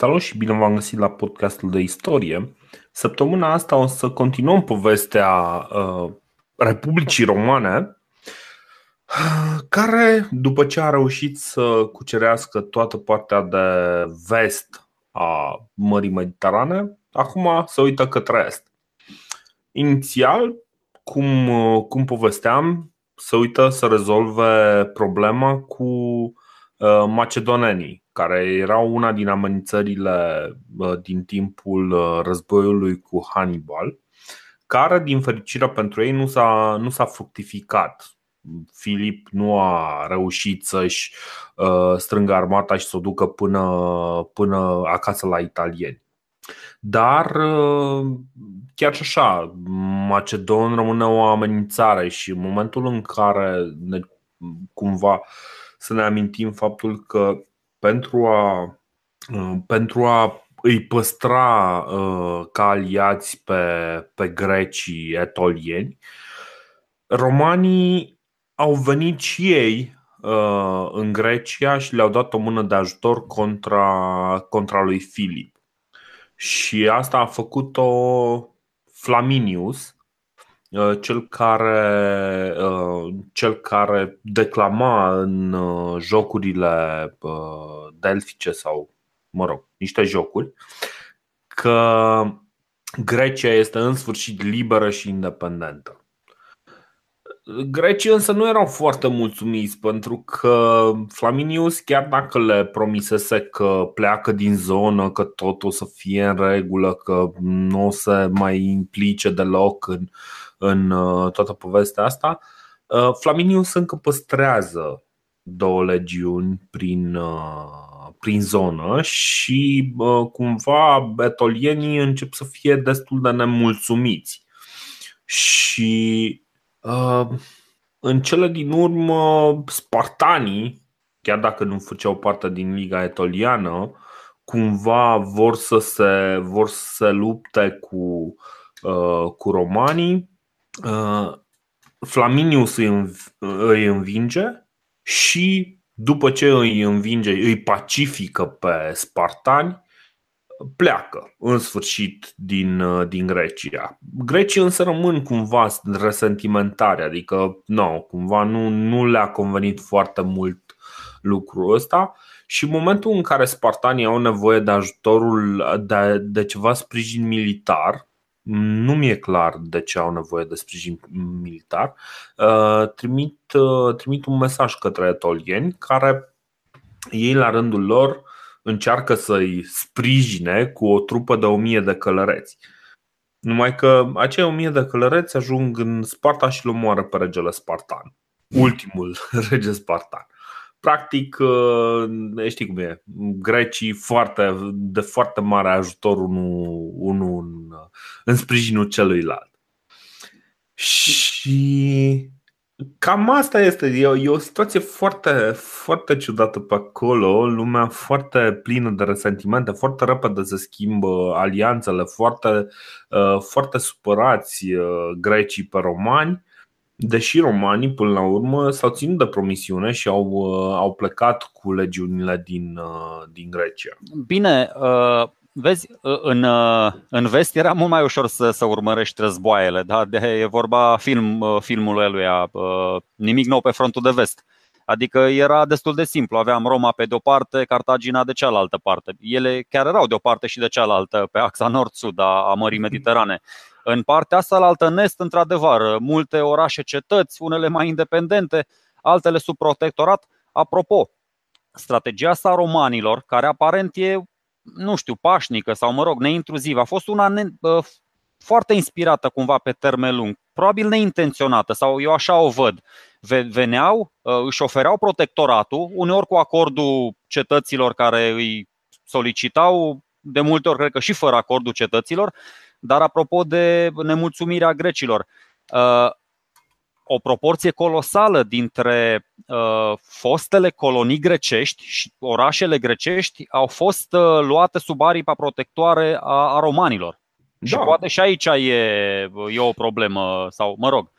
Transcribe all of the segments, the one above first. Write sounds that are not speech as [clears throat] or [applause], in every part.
Salut și bine v-am găsit la podcastul de istorie. Săptămâna asta o să continuăm povestea uh, Republicii Romane, care, după ce a reușit să cucerească toată partea de vest a Mării Mediterane, acum se uită către est. Inițial, cum, cum povesteam, se uită să rezolve problema cu uh, macedonenii, care erau una din amenințările uh, din timpul uh, războiului cu Hannibal, care, din fericire pentru ei, nu s-a, nu s-a fructificat. Filip nu a reușit să-și uh, strângă armata și să o ducă până, până acasă la italieni. Dar uh, chiar și așa, Macedon rămâne o amenințare și în momentul în care ne, cumva să ne amintim faptul că pentru a, uh, pentru a îi păstra uh, ca aliați pe, pe grecii etolieni, romanii au venit și ei în Grecia și le-au dat o mână de ajutor contra, contra lui Filip. Și asta a făcut-o Flaminius, uh, cel care, uh, cel care declama în uh, jocurile delfice sau, mă rog, niște jocuri, că Grecia este în sfârșit liberă și independentă. Grecii însă nu erau foarte mulțumiți pentru că Flaminius, chiar dacă le promisese că pleacă din zonă, că tot o să fie în regulă, că nu o să mai implice deloc în, în uh, toată povestea asta, uh, Flaminius încă păstrează două legiuni prin, uh, prin zonă și cumva betolienii încep să fie destul de nemulțumiți. Și Uh, în cele din urmă, spartanii, chiar dacă nu făceau parte din Liga Etoliană, cumva vor să se, vor să se lupte cu, uh, cu romanii. Uh, Flaminius îi învinge și după ce îi învinge, îi pacifică pe spartani pleacă în sfârșit din, uh, din Grecia. Grecii însă rămân cumva resentimentari, adică nu, cumva nu, nu le-a convenit foarte mult lucrul ăsta și în momentul în care spartanii au nevoie de ajutorul de, de ceva sprijin militar, nu mi-e clar de ce au nevoie de sprijin militar, uh, trimit, uh, trimit un mesaj către etolieni care ei la rândul lor încearcă să-i sprijine cu o trupă de o mie de călăreți. Numai că acei o mie de călăreți ajung în Sparta și îl omoară pe regele Spartan. Ultimul [laughs] rege Spartan. Practic, uh, știi cum e, grecii foarte, de foarte mare ajutor unul, unul în, în sprijinul celuilalt. Și Cam asta este. E o, e o situație foarte, foarte ciudată pe acolo. Lumea foarte plină de resentimente, foarte repede se schimbă alianțele, foarte, uh, foarte supărați uh, grecii pe romani. Deși romanii, până la urmă, s-au ținut de promisiune și au, uh, au plecat cu legiunile din, din Grecia. Bine, Vezi, în, în vest era mult mai ușor să, să urmărești războaiele, da? de, e vorba film, filmul eluia, nimic nou pe frontul de vest. Adică era destul de simplu, aveam Roma pe de o parte, Cartagina de cealaltă parte. Ele chiar erau de o parte și de cealaltă, pe axa nord-sud a Mării Mediterane. În partea asta, la altă nest, într-adevăr, multe orașe, cetăți, unele mai independente, altele sub protectorat. Apropo, strategia asta a romanilor, care aparent e nu știu, pașnică sau, mă rog, neintruzivă. A fost una ne, foarte inspirată cumva pe termen lung, probabil neintenționată sau eu așa o văd. Veneau, își ofereau protectoratul, uneori cu acordul cetăților care îi solicitau, de multe ori cred că și fără acordul cetăților, dar apropo de nemulțumirea grecilor, o proporție colosală dintre uh, fostele colonii grecești și orașele grecești au fost uh, luate sub aripa protectoare a, a romanilor. Da. Și poate și aici e, e o problemă, sau mă rog,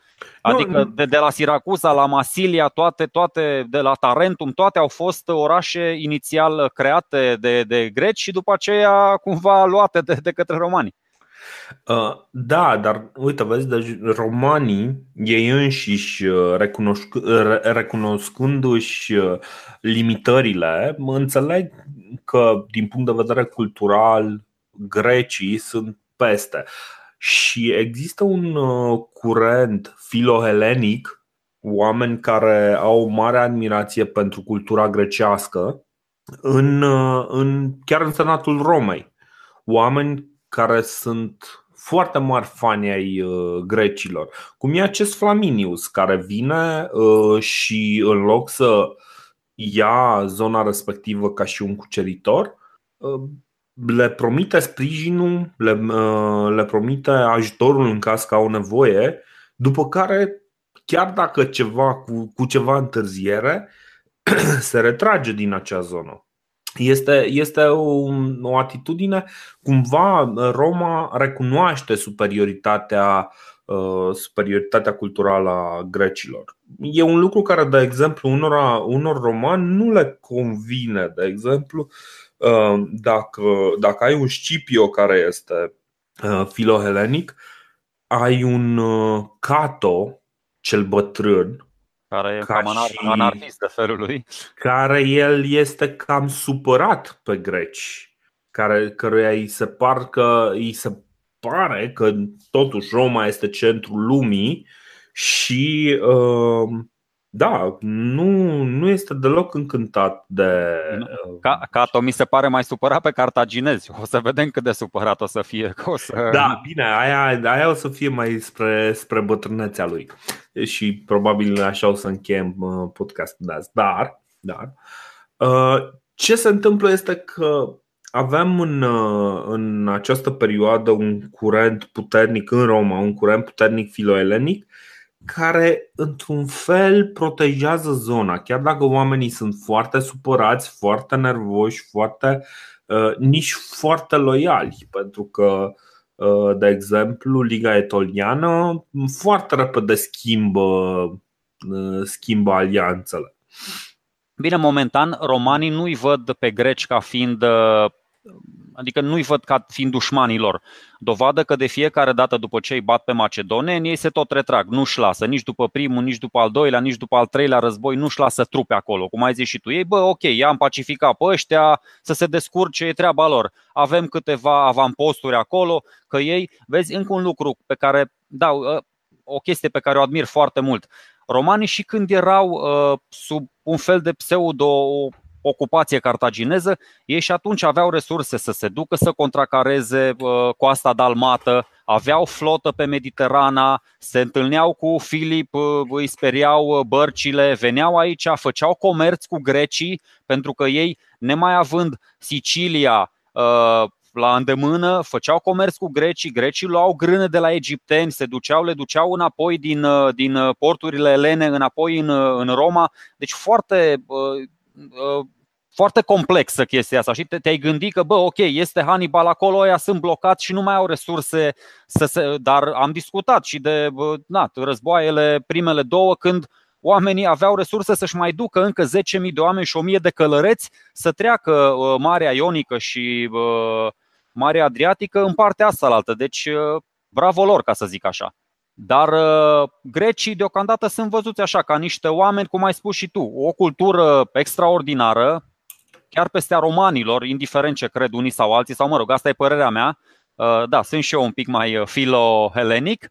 Adică de, de la Siracusa la Masilia, toate, toate, de la Tarentum, toate au fost orașe inițial create de, de greci și după aceea cumva luate de, de către romani. Uh, da, dar uite, vezi, deci romanii, ei înșiși, uh, recunosc, recunoscându-și uh, limitările, înțeleg că, din punct de vedere cultural, grecii sunt peste. Și există un curent filohelenic, oameni care au o mare admirație pentru cultura grecească, în, în, chiar în Senatul Romei. Oameni care sunt foarte mari fani ai uh, grecilor. Cum e acest Flaminius care vine uh, și în loc să ia zona respectivă ca și un cuceritor, uh, le promite sprijinul, le, le promite ajutorul în caz că au nevoie, după care, chiar dacă ceva cu, cu ceva întârziere, [clears throat] se retrage din acea zonă. Este, este o, o atitudine, cumva Roma recunoaște superioritatea, uh, superioritatea culturală a grecilor. E un lucru care, de exemplu, unora, unor romani nu le convine. De exemplu, uh, dacă, dacă ai un Scipio care este uh, filohelenic, ai un Cato, cel bătrân, care e cam anar- și... anarhist de felul lui. Care el este cam supărat pe greci, care, căruia îi se, par că, îi se pare că totuși Roma este centrul lumii și uh, da, nu, nu este deloc încântat de. Ca, Cato mi se pare mai supărat pe cartaginezi. O să vedem cât de supărat o să fie. O să... Da, bine, aia, aia o să fie mai spre, spre bătrânețea lui. Și probabil așa o să încheiem uh, podcastul de azi. Dar, dar uh, ce se întâmplă este că avem în, uh, în această perioadă un curent puternic în Roma, un curent puternic filoelenic care într-un fel protejează zona, chiar dacă oamenii sunt foarte supărați, foarte nervoși, foarte, uh, nici foarte loiali, pentru că, uh, de exemplu, Liga Etoliană foarte repede schimbă, uh, schimbă alianțele. Bine, momentan romanii nu-i văd pe greci ca fiind Adică nu-i văd ca fiind dușmanilor. Dovadă că de fiecare dată după ce îi bat pe macedoneni, ei se tot retrag, nu-și lasă, nici după primul, nici după al doilea, nici după al treilea război, nu-și lasă trupe acolo. Cum ai zis și tu, ei, bă, ok, i-am pacificat pe ăștia, să se descurce, e treaba lor. Avem câteva avamposturi acolo, că ei, vezi, încă un lucru pe care, da, o chestie pe care o admir foarte mult. Romanii și când erau uh, sub un fel de pseudo ocupație cartagineză, ei și atunci aveau resurse să se ducă să contracareze uh, coasta dalmată, aveau flotă pe Mediterana, se întâlneau cu Filip, uh, îi speriau uh, bărcile, veneau aici, făceau comerț cu grecii, pentru că ei, nemai având Sicilia la îndemână, făceau comerț cu grecii, grecii luau grâne de la egipteni, se duceau, le duceau înapoi din, din porturile elene, înapoi în, în Roma. Deci foarte Uh, foarte complexă chestia asta și te-ai gândit că, bă, ok, este Hannibal acolo, ăia sunt blocați și nu mai au resurse să se... Dar am discutat și de na, războaiele primele două când oamenii aveau resurse să-și mai ducă încă 10.000 de oameni și 1.000 de călăreți să treacă uh, Marea Ionică și uh, Marea Adriatică în partea asta Deci, bravo lor, ca să zic așa. Dar uh, grecii deocamdată sunt văzuți așa, ca niște oameni, cum ai spus și tu, o cultură extraordinară, chiar peste a romanilor, indiferent ce cred unii sau alții, sau mă rog, asta e părerea mea. Uh, da, sunt și eu un pic mai uh, filo-helenic,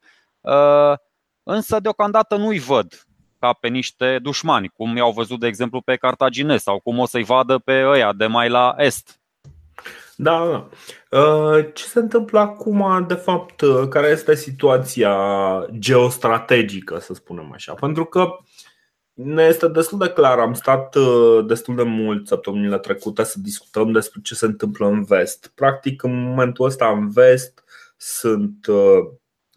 însă deocamdată nu-i văd ca pe niște dușmani, cum i-au văzut, de exemplu, pe cartaginezi sau cum o să-i vadă pe ăia de mai la est. Da, da. Uh, ce se întâmplă acum, de fapt, uh, care este situația geostrategică, să spunem așa? Pentru că ne este destul de clar, am stat uh, destul de mult săptămânile trecute să discutăm despre ce se întâmplă în vest. Practic, în momentul ăsta, în vest, sunt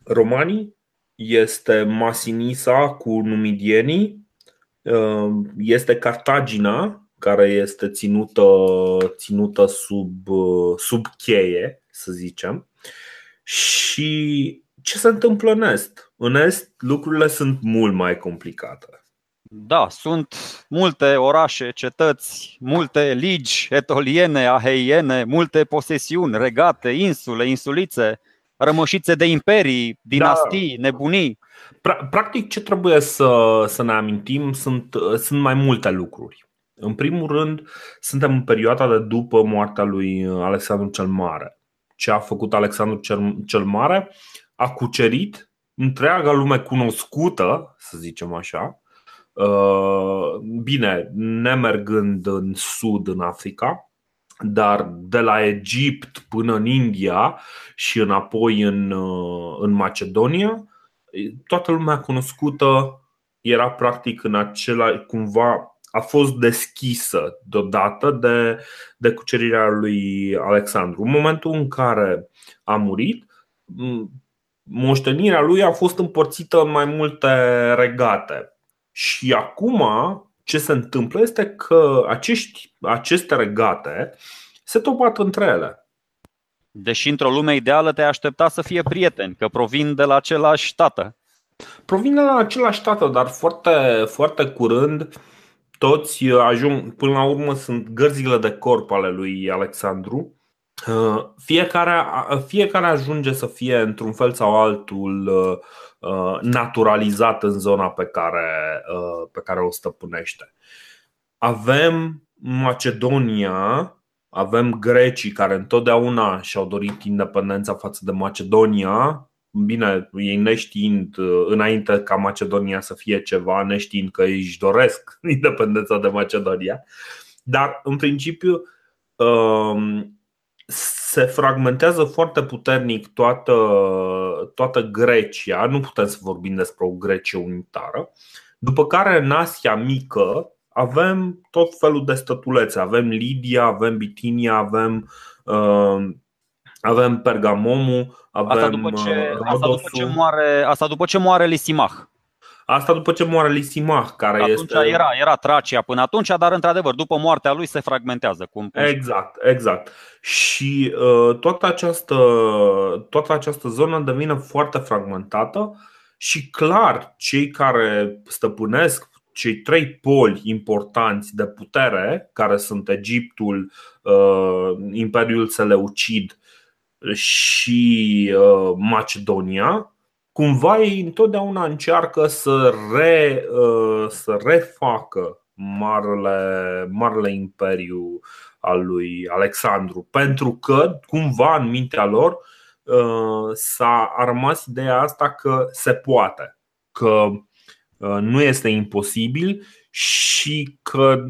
romanii, este Masinisa cu numidienii, este Cartagina, care este ținută, ținută sub, sub cheie, să zicem. Și ce se întâmplă în Est? În Est lucrurile sunt mult mai complicate. Da, sunt multe orașe, cetăți, multe ligi etoliene, aheiene, multe posesiuni, regate, insule, insulițe, rămășițe de imperii, dinastii, da. nebunii. Practic, ce trebuie să, să ne amintim sunt, sunt mai multe lucruri. În primul rând, suntem în perioada de după moartea lui Alexandru cel Mare. Ce a făcut Alexandru cel, cel Mare? A cucerit întreaga lume cunoscută, să zicem așa, uh, bine, nemergând în sud, în Africa, dar de la Egipt până în India și înapoi în, uh, în Macedonia, toată lumea cunoscută era practic în acela, cumva a fost deschisă deodată de, de cucerirea lui Alexandru. În momentul în care a murit, moștenirea lui a fost împărțită în mai multe regate. Și acum ce se întâmplă este că acești, aceste regate se topat între ele. Deși într-o lume ideală te aștepta să fie prieteni, că provin de la același tată. Provin de la același tată, dar foarte, foarte curând toți ajung, până la urmă sunt gărzile de corp ale lui Alexandru. Fiecare, fiecare ajunge să fie într-un fel sau altul Uh, naturalizat în zona pe care, uh, pe care o stăpânește. Avem Macedonia, avem grecii care întotdeauna și-au dorit independența față de Macedonia, bine, ei neștiind uh, înainte ca Macedonia să fie ceva, neștiind că ei își doresc [laughs] independența de Macedonia, dar în principiu um, se fragmentează foarte puternic toată, toată Grecia, nu putem să vorbim despre o Grecie unitară, după care în Asia mică avem tot felul de stătulețe. Avem Lidia, avem Bitinia, avem, uh, avem Pergamomu, avem asta după ce, Asta după ce moare, asta după ce moare Lisimach. Asta după ce moare Lisimach, care atunci este... era, era Tracia până atunci, dar într-adevăr, după moartea lui se fragmentează. Cum, cum exact, exact. Și uh, toată, această, toată această zonă devine foarte fragmentată și clar, cei care stăpânesc cei trei poli importanți de putere, care sunt Egiptul, uh, Imperiul Seleucid și uh, Macedonia, cumva ei întotdeauna încearcă să, re, uh, să refacă marele, marele imperiu al lui Alexandru, pentru că cumva în mintea lor uh, s-a rămas ideea asta că se poate, că uh, nu este imposibil și că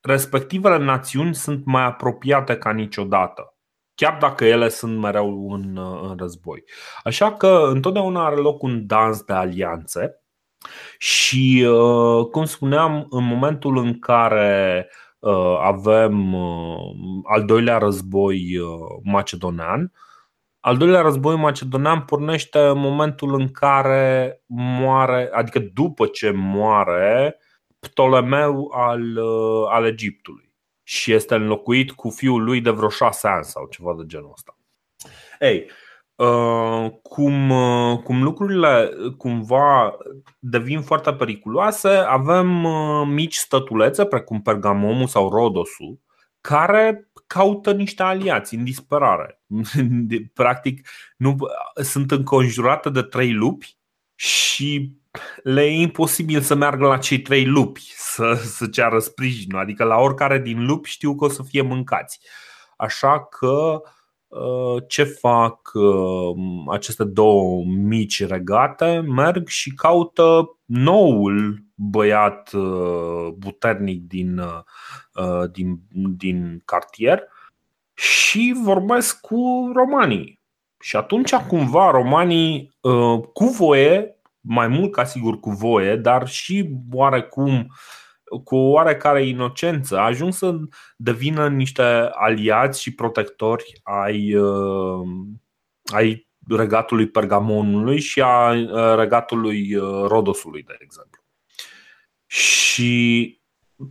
respectivele națiuni sunt mai apropiate ca niciodată chiar dacă ele sunt mereu în, în război. Așa că întotdeauna are loc un dans de alianțe și, uh, cum spuneam, în momentul în care uh, avem uh, al doilea război macedonean, al doilea război macedonean pornește în momentul în care moare, adică după ce moare Ptolemeu al, al Egiptului și este înlocuit cu fiul lui de vreo șase ani sau ceva de genul ăsta. Ei, uh, cum, uh, cum lucrurile cumva devin foarte periculoase, avem uh, mici stătulețe precum Pergamomul sau Rodosul care caută niște aliați în disperare. [laughs] Practic, nu, sunt înconjurate de trei lupi și le e imposibil să meargă la cei trei lupi să, să ceară sprijin. Adică la oricare din lupi știu că o să fie mâncați. Așa că uh, ce fac uh, aceste două mici regate? Merg și caută noul băiat uh, puternic din, din, din cartier și vorbesc cu romanii. Și atunci cumva romanii cu voie mai mult ca sigur cu voie, dar și oarecum cu o oarecare inocență, ajuns să devină niște aliați și protectori ai, uh, ai regatului Pergamonului și a uh, regatului uh, Rodosului, de exemplu. Și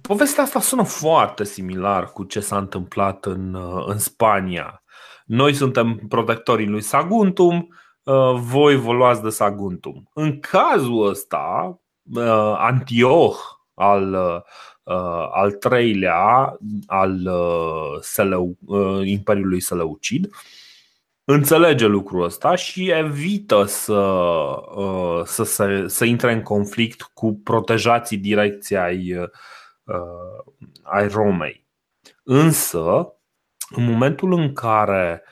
povestea asta sună foarte similar cu ce s-a întâmplat în, în Spania. Noi suntem protectorii lui Saguntum, voi vă luați de Saguntum. În cazul ăsta, Antioh al, al treilea al Seleu, Imperiului Seleucid înțelege lucrul ăsta și evită să, să, să, să intre în conflict cu protejații direcției ai, ai Romei. Însă, în momentul în care,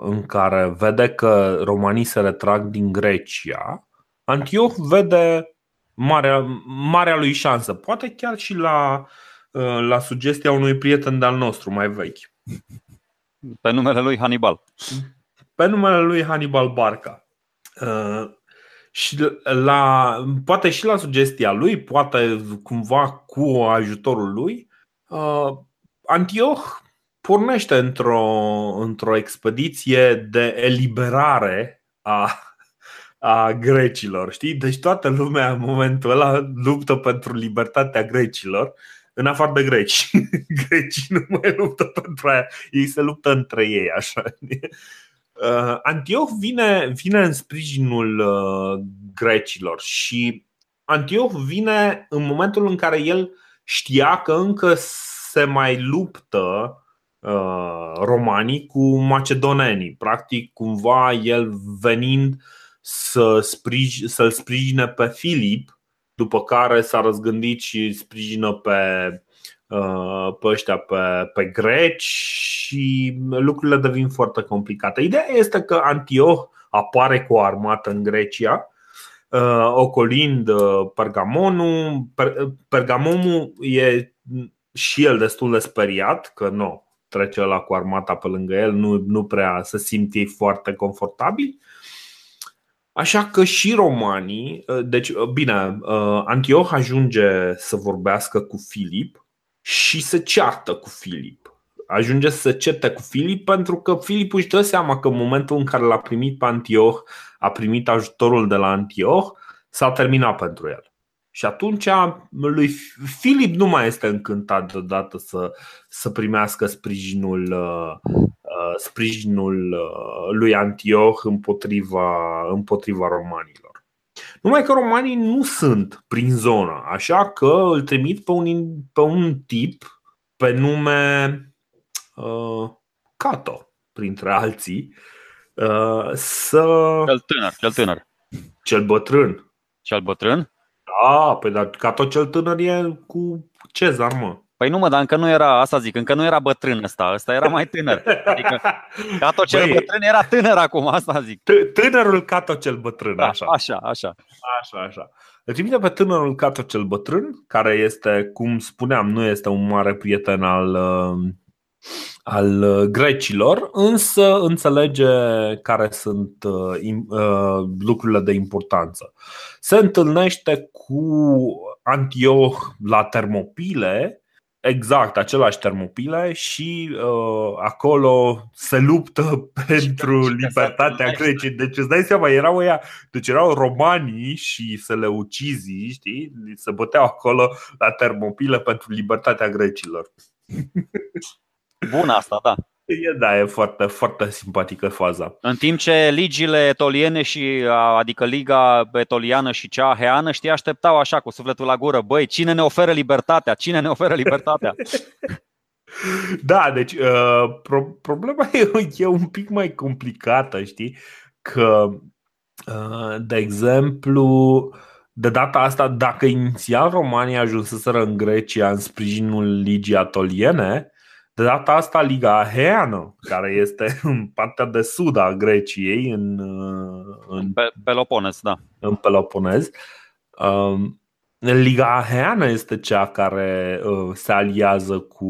în care vede că romanii se retrag din Grecia, Antioch vede marea, marea lui șansă, poate chiar și la, la sugestia unui prieten de-al nostru mai vechi. Pe numele lui Hannibal. Pe numele lui Hannibal Barca. Uh, și la, poate și la sugestia lui, poate cumva cu ajutorul lui, uh, Antioch pornește într-o, într-o expediție de eliberare a, a grecilor. Știi? Deci toată lumea în momentul ăla luptă pentru libertatea grecilor în afară de greci. [laughs] Grecii nu mai luptă pentru aia, ei se luptă între ei, așa. Uh, Antioch vine, vine în sprijinul uh, grecilor și Antioch vine în momentul în care el știa că încă se mai luptă uh, romanii cu macedonenii. Practic, cumva el venind să sprij, să-l sprijine pe Filip după care s-a răzgândit și sprijină pe, uh, pe ăștia, pe, pe greci și lucrurile devin foarte complicate. Ideea este că Antioch apare cu o armată în Grecia, uh, ocolind uh, Pergamonul. Pergamonul e și el destul de speriat că nu trece la cu armata pe lângă el, nu, nu prea se simte foarte confortabil. Așa că și romanii, uh, deci uh, bine, uh, Antioch ajunge să vorbească cu Filip și se ceartă cu Filip. Ajunge să certe cu Filip pentru că Filip își dă seama că în momentul în care l-a primit pe Antioch, a primit ajutorul de la Antioch, s-a terminat pentru el. Și atunci lui Filip nu mai este încântat deodată să, să primească sprijinul Uh, sprijinul uh, lui Antioch împotriva, împotriva romanilor. Numai că romanii nu sunt prin zonă, așa că îl trimit pe un, pe un tip pe nume uh, Cato, printre alții, uh, să. Cel tânăr, cel tânăr. Cel bătrân. Cel bătrân? Da, pe dar Cato cel tânăr e cu Cezar, mă. Păi nu mă, dar încă nu era, asta zic, încă nu era bătrân ăsta, ăsta era mai tânăr. Adică [laughs] Cato cel Băi, bătrân era tânăr acum, asta zic. Tânărul Cato cel bătrân, da, așa. Așa, așa. Așa, așa. Îl trimite pe tânărul Cato cel bătrân, care este, cum spuneam, nu este un mare prieten al, uh, al uh, grecilor, însă înțelege care sunt uh, lucrurile de importanță. Se întâlnește cu Antioch la Termopile, Exact, același termopile și uh, acolo se luptă [laughs] pentru libertatea [laughs] Greciei. Deci îți dai seama, erau ea, deci erau romanii și seleucizii, știi? Se băteau acolo la termopile pentru libertatea grecilor. [laughs] Bun asta, da. E, da, e foarte, foarte simpatică faza. În timp ce ligile etoliene și adică liga etoliană și cea heană știi așteptau așa cu sufletul la gură, băi, cine ne oferă libertatea? Cine ne oferă libertatea? [laughs] da, deci uh, pro- problema e, e un pic mai complicată, știi? Că uh, de exemplu, de data asta, dacă inițial România ajunseseră în Grecia în sprijinul ligii atoliene, de data asta Liga Aheană, care este [laughs] în partea de sud a Greciei, în, în Peloponez, da. În Peloponez. Um, Liga Aheană este cea care uh, se aliază cu,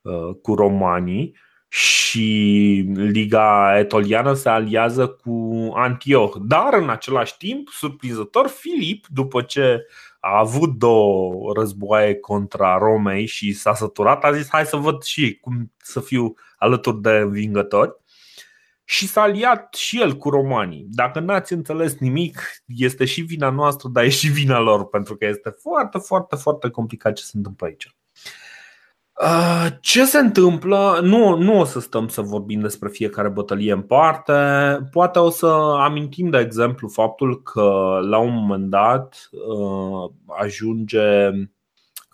uh, cu romanii și Liga Etoliană se aliază cu Antioch. Dar în același timp, surprinzător, Filip, după ce a avut două războaie contra Romei și s-a săturat, a zis hai să văd și cum să fiu alături de învingători și s-a aliat și el cu romanii. Dacă n-ați înțeles nimic, este și vina noastră, dar e și vina lor, pentru că este foarte, foarte, foarte complicat ce se întâmplă aici. Uh, ce se întâmplă? Nu, nu o să stăm să vorbim despre fiecare bătălie în parte. Poate o să amintim, de exemplu, faptul că la un moment dat uh, ajunge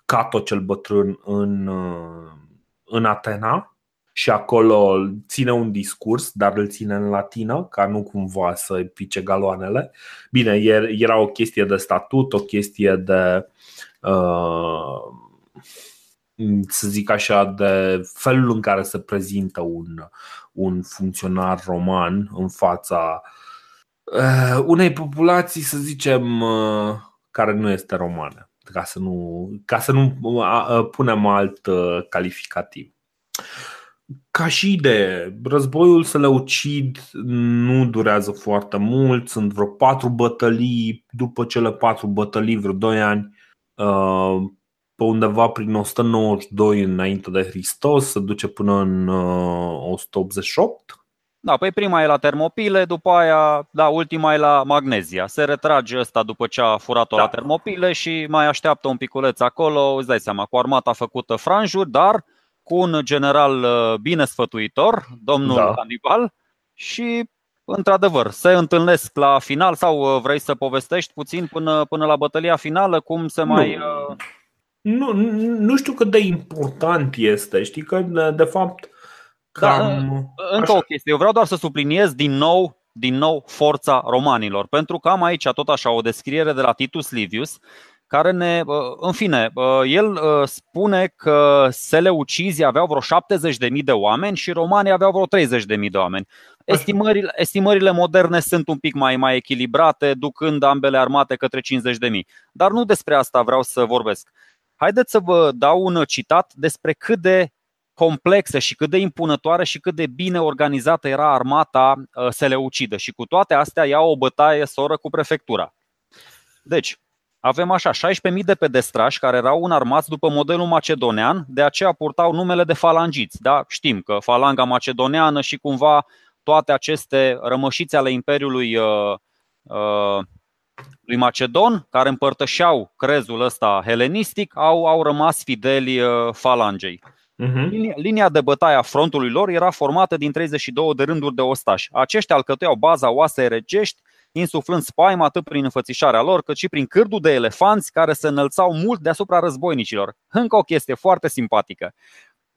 Cato cel bătrân în, uh, în Atena și acolo ține un discurs, dar îl ține în latină, ca nu cumva să pice galoanele. Bine, era o chestie de statut, o chestie de. Uh, să zic așa, de felul în care se prezintă un, un funcționar roman în fața uh, unei populații, să zicem, uh, care nu este romană, ca să nu, ca să nu uh, punem alt uh, calificativ. Ca și idee, războiul să le ucid nu durează foarte mult, sunt vreo patru bătălii, după cele patru bătălii, vreo doi ani, uh, pe undeva prin 192 înainte de Hristos, se duce până în 188. Uh, da, păi prima e la Termopile, după aia, da, ultima e la Magnezia. Se retrage ăsta după ce a furat-o da. la Termopile și mai așteaptă un piculeț acolo, îți dai seama, cu armata făcută franjuri, dar cu un general uh, bine sfătuitor, domnul da. Hannibal, și într-adevăr, se întâlnesc la final sau uh, vrei să povestești puțin până, până la bătălia finală, cum se nu. mai... Nu, nu știu cât de important este. Știi că, de fapt, da, cam. Da, încă așa. o chestie. Eu vreau doar să subliniez din nou din nou forța romanilor, pentru că am aici tot așa o descriere de la Titus Livius, care ne, în fine, el spune că seleucizii aveau vreo 70.000 de oameni și romanii aveau vreo 30.000 de oameni. Estimările, estimările moderne sunt un pic mai, mai echilibrate, ducând ambele armate către 50.000. Dar nu despre asta vreau să vorbesc. Haideți să vă dau un citat despre cât de complexă și cât de impunătoare și cât de bine organizată era armata uh, seleucidă și cu toate astea ia o bătaie soră cu prefectura. Deci, avem așa 16.000 de pedestrași care erau înarmați după modelul macedonean, de aceea purtau numele de falangiți. Da? Știm că falanga macedoneană și cumva toate aceste rămășițe ale Imperiului uh, uh, lui Macedon, care împărtășeau crezul ăsta helenistic, au, au rămas fideli uh, falangei. Uh-huh. Linia, linia de bătaie a frontului lor era formată din 32 de rânduri de ostași. Aceștia alcătuiau baza oasei regești, insuflând spaima atât prin înfățișarea lor, cât și prin cârdul de elefanți care se înălțau mult deasupra războinicilor. Încă o chestie foarte simpatică.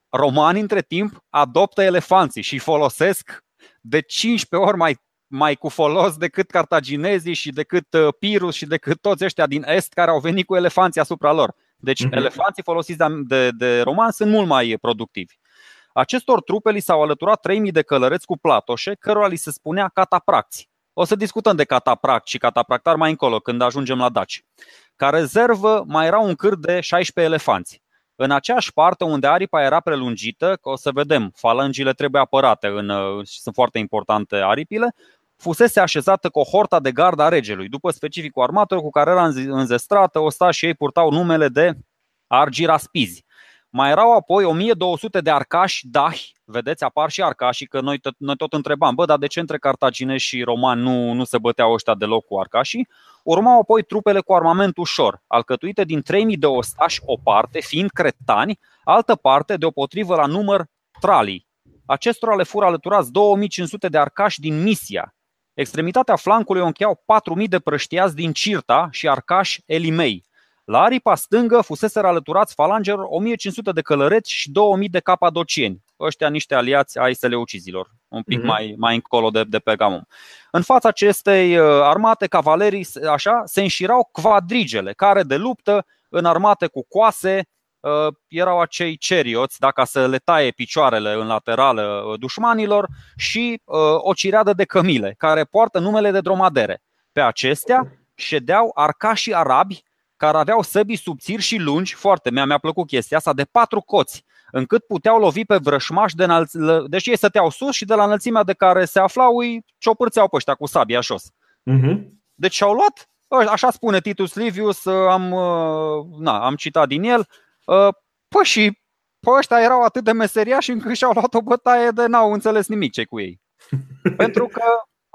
Romanii, între timp, adoptă elefanții și folosesc de 15 ori mai mai cu folos decât cartaginezii și decât uh, Pirus și decât toți ăștia din Est care au venit cu elefanții asupra lor. Deci uh-huh. elefanții folosiți de, de, de romani sunt mult mai productivi. Acestor trupe li s-au alăturat 3000 de călăreți cu platoșe, cărora li se spunea catapracți. O să discutăm de catapract și catapractar mai încolo, când ajungem la Daci. Ca rezervă mai era un câr de 16 elefanți. În aceeași parte unde aripa era prelungită, că o să vedem, falangile trebuie apărate, în, sunt foarte importante aripile, fusese așezată cohorta de gardă a regelui, după specificul armator cu care era înzestrată, ostașii ei purtau numele de argiraspizi. Mai erau apoi 1200 de arcași dahi, vedeți, apar și arcașii, că noi tot, noi tot întrebam, bă, dar de ce între cartaginezi și romani nu, nu se băteau ăștia deloc cu arcașii? Urmau apoi trupele cu armament ușor, alcătuite din 3000 de ostași o parte, fiind cretani, altă parte, deopotrivă la număr tralii. Acestora le fură alăturați 2500 de arcași din Misia, Extremitatea flancului o încheiau 4.000 de prăștiați din Cirta și arcași Elimei. La aripa stângă fusese alăturați falangelor 1500 de călăreți și 2000 de capadocieni, ăștia niște aliați ai seleucizilor, un pic mm-hmm. mai, mai încolo de, de Pergamum. În fața acestei uh, armate, cavalerii așa, se înșirau quadrigele, care de luptă, înarmate cu coase, Uh, erau acei cerioți, dacă să le taie picioarele în laterală uh, dușmanilor și uh, o cireadă de cămile, care poartă numele de dromadere. Pe acestea ședeau arcașii arabi care aveau săbii subțiri și lungi, foarte mi-a, mi-a plăcut chestia asta, de patru coți, încât puteau lovi pe vrășmaș de înălț- Deci ei stăteau sus și de la înălțimea de care se aflau îi ciopârțeau pe ăștia cu sabia jos. Uh-huh. Deci au luat, așa spune Titus Livius, am, na, am citat din el, Uh, păi și pe ăștia erau atât de meseriași încât și-au luat o bătaie de n-au înțeles nimic ce cu ei. [laughs] Pentru că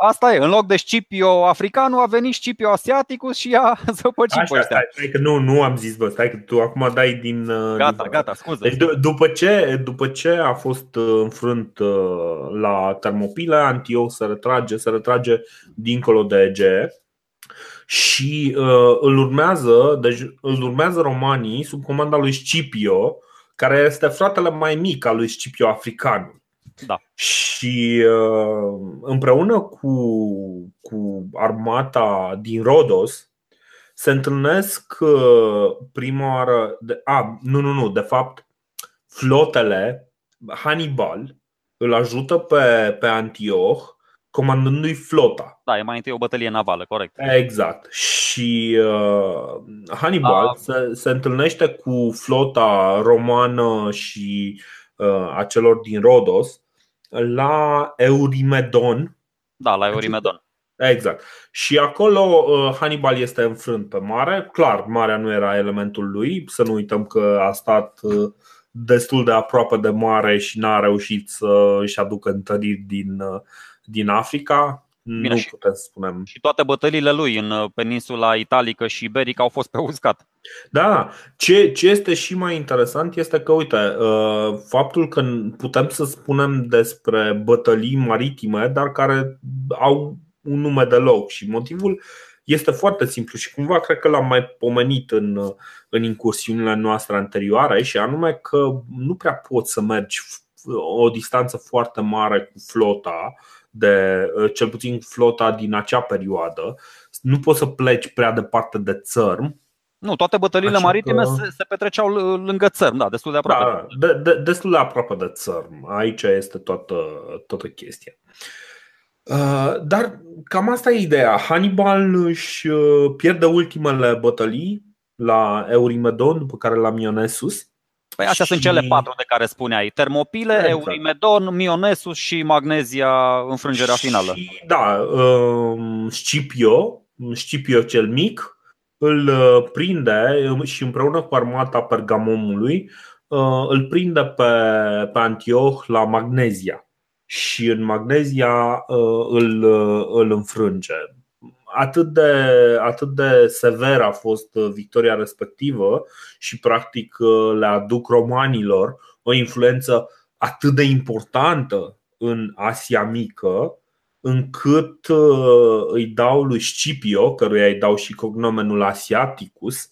Asta e, în loc de Scipio africanul a venit Scipio asiaticus și a [laughs] zăpăcit Așa, pe stai, stai, că nu, nu am zis, bă, stai că tu acum dai din... Uh, gata, din... gata, scuze. Deci d- după ce, după ce a fost uh, înfrânt uh, la Termopile, Antioch se retrage, se retrage dincolo de Ege și uh, îl urmează, deci îl urmează romanii sub comanda lui Scipio, care este fratele mai mic al lui Scipio africanul. Da. Și uh, împreună cu, cu armata din Rodos se întâlnesc uh, prima oară. De, a, nu, nu, nu, de fapt, flotele Hannibal îl ajută pe, pe Antioch comandându-i flota. Da, e mai întâi o bătălie navală, corect. Exact. Și uh, Hannibal a... se, se întâlnește cu flota romană și uh, a celor din Rodos la Eurimedon. Da, la Eurimedon. Exact. Și acolo uh, Hannibal este înfrânt pe mare. Clar, marea nu era elementul lui. Să nu uităm că a stat uh, destul de aproape de mare și n-a reușit să își aducă întăriri din, uh, din Africa. Bine, nu putem să spunem. Și toate bătăliile lui în peninsula italică și iberică au fost pe uscat. Da, ce, ce este și mai interesant este că, uite, uh, faptul că putem să spunem despre bătălii maritime, dar care au un nume de loc și motivul este foarte simplu și cumva cred că l-am mai pomenit în, în incursiunile noastre anterioare și anume că nu prea poți să mergi o distanță foarte mare cu flota de cel puțin flota din acea perioadă. Nu poți să pleci prea departe de țărm nu, toate bătăliile Așa maritime că... se, se petreceau lângă țărm, da, destul de aproape. Da, de, de, destul de aproape de țărm. Aici este toată, toată chestia. Uh, dar cam asta e ideea. Hannibal își uh, pierde ultimele bătălii la Eurimedon, după care la Mionesus. Păi astea și... sunt cele patru de care spuneai. Termopile, exact. Eurimedon, Mionesus și Magnezia, înfrângerea finală. Și, da, uh, Scipio, Scipio cel mic, îl uh, prinde um, și împreună cu armata Pergamomului uh, îl prinde pe, pe Antioch la Magnezia și în Magnezia uh, îl, îl înfrânge. Atât de, atât de sever a fost victoria respectivă și practic le aduc romanilor o influență atât de importantă în Asia Mică încât uh, îi dau lui Scipio, căruia îi dau și cognomenul Asiaticus,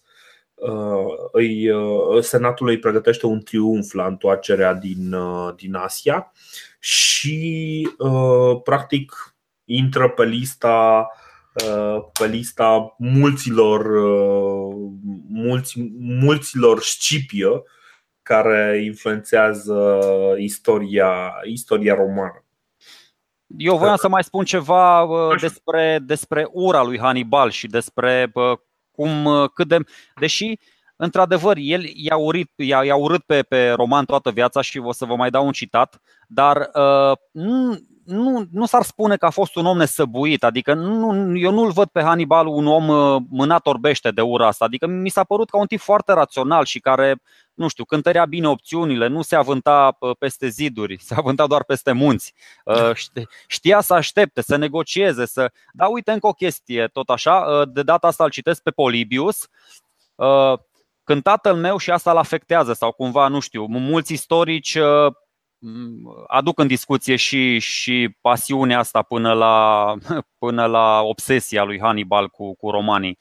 uh, îi, uh, senatul îi pregătește un triumf la întoarcerea din, din Asia și practic intră pe lista pe lista mulților, mulți, mulților Scipio care influențează istoria, istoria romană. Eu voiam să mai spun ceva despre, despre ura lui Hannibal și despre cum, cât de. Deși, într-adevăr, el i-a, urit, i-a, i-a urât pe, pe roman toată viața și o să vă mai dau un citat, dar uh, nu, nu, nu s-ar spune că a fost un om nesăbuit, adică nu, eu nu-l văd pe Hannibal un om mânat orbește de ura asta, adică mi s-a părut ca un tip foarte rațional și care nu știu, cântărea bine opțiunile, nu se avânta peste ziduri, [laughs] se avânta doar peste munți. Uh, știa să aștepte, să negocieze, să. Da, uite încă o chestie, tot așa, uh, de data asta îl citesc pe Polibius. Uh, când tatăl meu și asta îl afectează sau cumva, nu știu, mulți istorici aduc în discuție și, și pasiunea asta până la, [laughs] până la obsesia lui Hannibal cu, cu romanii.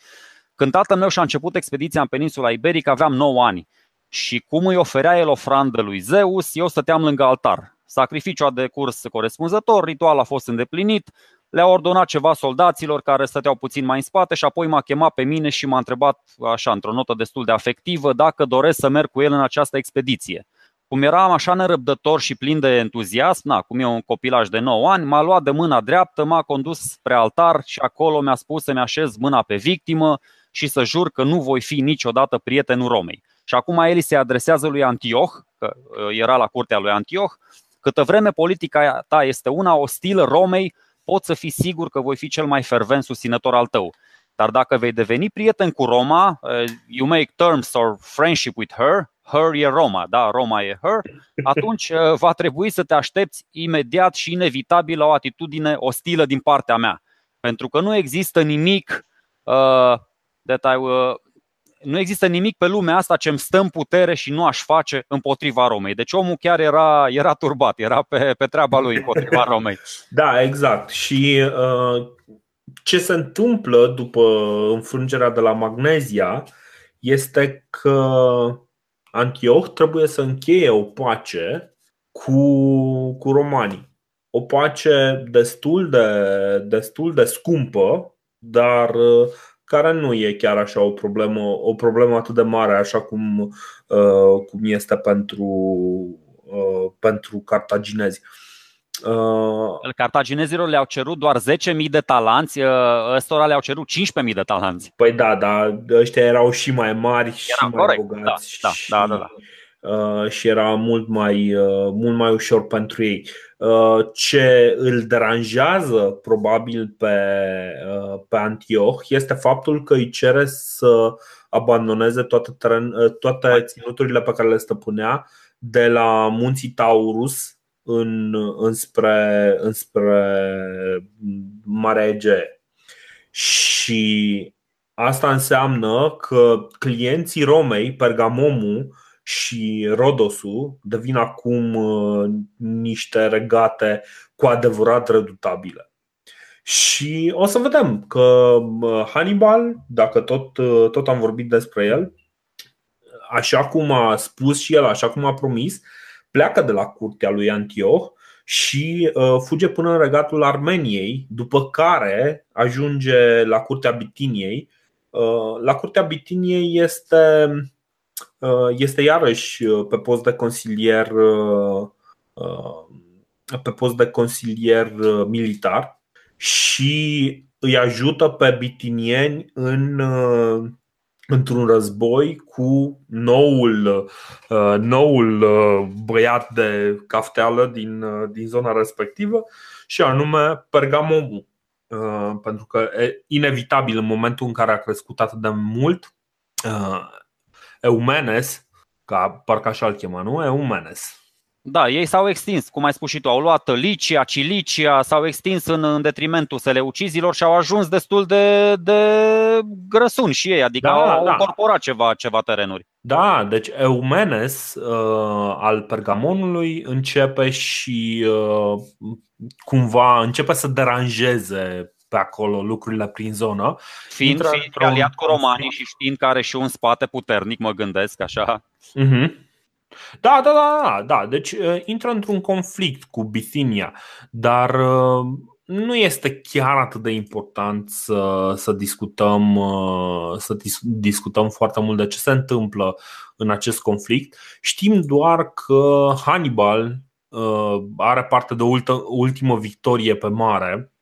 Când tatăl meu și-a început expediția în peninsula iberică, aveam 9 ani și cum îi oferea el ofrandă lui Zeus, eu stăteam lângă altar. Sacrificiul a decurs corespunzător, ritual a fost îndeplinit, le-a ordonat ceva soldaților care stăteau puțin mai în spate și apoi m-a chemat pe mine și m-a întrebat, așa, într-o notă destul de afectivă, dacă doresc să merg cu el în această expediție. Cum eram așa nerăbdător și plin de entuziasm, na, cum e un copilaj de 9 ani, m-a luat de mâna dreaptă, m-a condus spre altar și acolo mi-a spus să-mi așez mâna pe victimă și să jur că nu voi fi niciodată prietenul Romei. Și acum el se adresează lui Antioch, că uh, era la curtea lui Antioch, câtă vreme politica ta este una ostilă Romei, poți să fii sigur că voi fi cel mai fervent susținător al tău. Dar dacă vei deveni prieten cu Roma, uh, you make terms or friendship with her, her e Roma, da, Roma e her, atunci [laughs] va trebui să te aștepți imediat și inevitabil la o atitudine ostilă din partea mea. Pentru că nu există nimic uh, that I, uh, nu există nimic pe lumea asta ce îmi stă în putere și nu aș face împotriva Romei. Deci omul chiar era, era turbat, era pe, pe treaba lui împotriva [laughs] Romei. Da, exact. Și uh, ce se întâmplă după înfrângerea de la Magnezia este că Antioch trebuie să încheie o pace cu, cu romanii. O pace destul de, destul de scumpă, dar uh, care nu e chiar așa o problemă, o problemă atât de mare așa cum, uh, cum este pentru, uh, pentru cartaginezi. Uh, Cartaginezilor le-au cerut doar 10.000 de talanți, ăstora le-au cerut 15.000 de talanți. Păi da, dar ăștia erau și mai mari și Era, mai corect, bogați. Da, da, da, da, da. Uh, și era mult mai, uh, mult mai ușor pentru ei. Uh, ce îl deranjează probabil pe, pe Antioch este faptul că îi cere să abandoneze toate, teren, toate ținuturile pe care le stăpânea de la munții Taurus în, înspre, înspre Marea Egee. Și asta înseamnă că clienții Romei, Pergamomul, și Rodosul devin acum uh, niște regate cu adevărat redutabile. Și o să vedem că uh, Hannibal, dacă tot, uh, tot am vorbit despre el, așa cum a spus și el, așa cum a promis, pleacă de la curtea lui Antioch și fuge până în regatul Armeniei, după care ajunge la curtea Bitiniei. La curtea Bitiniei este Uh, este iarăși uh, pe post de consilier uh, pe post de consilier militar și îi ajută pe bitinieni în, într-un război cu noul, noul băiat de cafteală din, din zona respectivă și anume Pergamomul. Pentru că inevitabil în momentul în care a crescut atât de mult Eumenes, ca parcă așa îl chema, nu? Eumenes. Da, ei s-au extins, cum ai spus și tu, au luat Licia, Cilicia, s-au extins în, în detrimentul seleucizilor și au ajuns destul de, de grăsuni și ei, adică da, au da. incorporat ceva, ceva terenuri. Da, deci Eumenes uh, al Pergamonului începe și uh, cumva începe să deranjeze pe acolo lucrurile prin zonă. Fiind, fiind aliat cu romanii și știind că are și un spate puternic, mă gândesc așa. Uh-huh. Da, da, da, da, da. Deci uh, intră într-un conflict cu Bithynia, dar uh, nu este chiar atât de important să, să discutăm uh, să dis- discutăm foarte mult de ce se întâmplă în acest conflict. Știm doar că Hannibal uh, are parte de ultă, ultimă victorie pe mare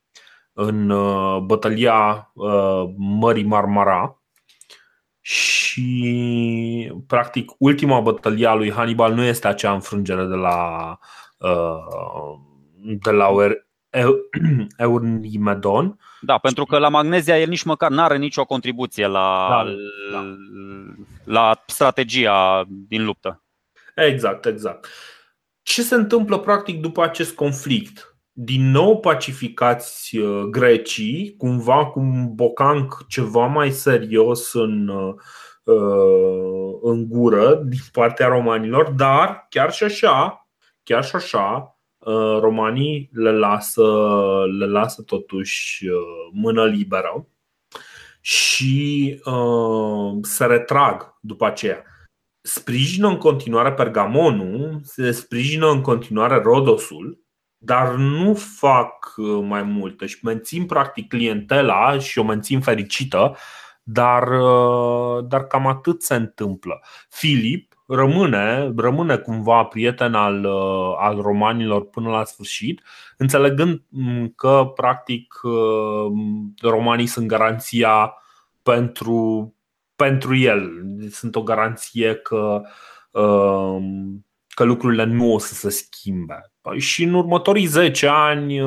în uh, bătălia uh, Mării Marmara și practic ultima bătălie a lui Hannibal nu este acea înfrângere de la uh, de la Eurymedon. [clears throat] Da, pentru că la Magnezia el nici măcar nu are nicio contribuție la, da, da. la strategia din luptă. Exact, exact. Ce se întâmplă practic după acest conflict? Din nou pacificați uh, grecii, cumva cu un bocanc ceva mai serios în, uh, în gură din partea romanilor, dar chiar și așa, chiar și așa, uh, romanii le lasă, le lasă totuși mână liberă și se retrag după aceea. Sprijină în continuare Pergamonul, se sprijină în continuare Rodosul, dar nu fac uh, mai multe și mențin practic clientela și o mențin fericită, dar, uh, dar cam atât se întâmplă. Filip rămâne, rămâne cumva prieten al, uh, al romanilor până la sfârșit, înțelegând mm, că practic romanii sunt garanția pentru, pentru el. Sunt o garanție că că lucrurile nu o să se schimbe. Păi și în următorii 10 ani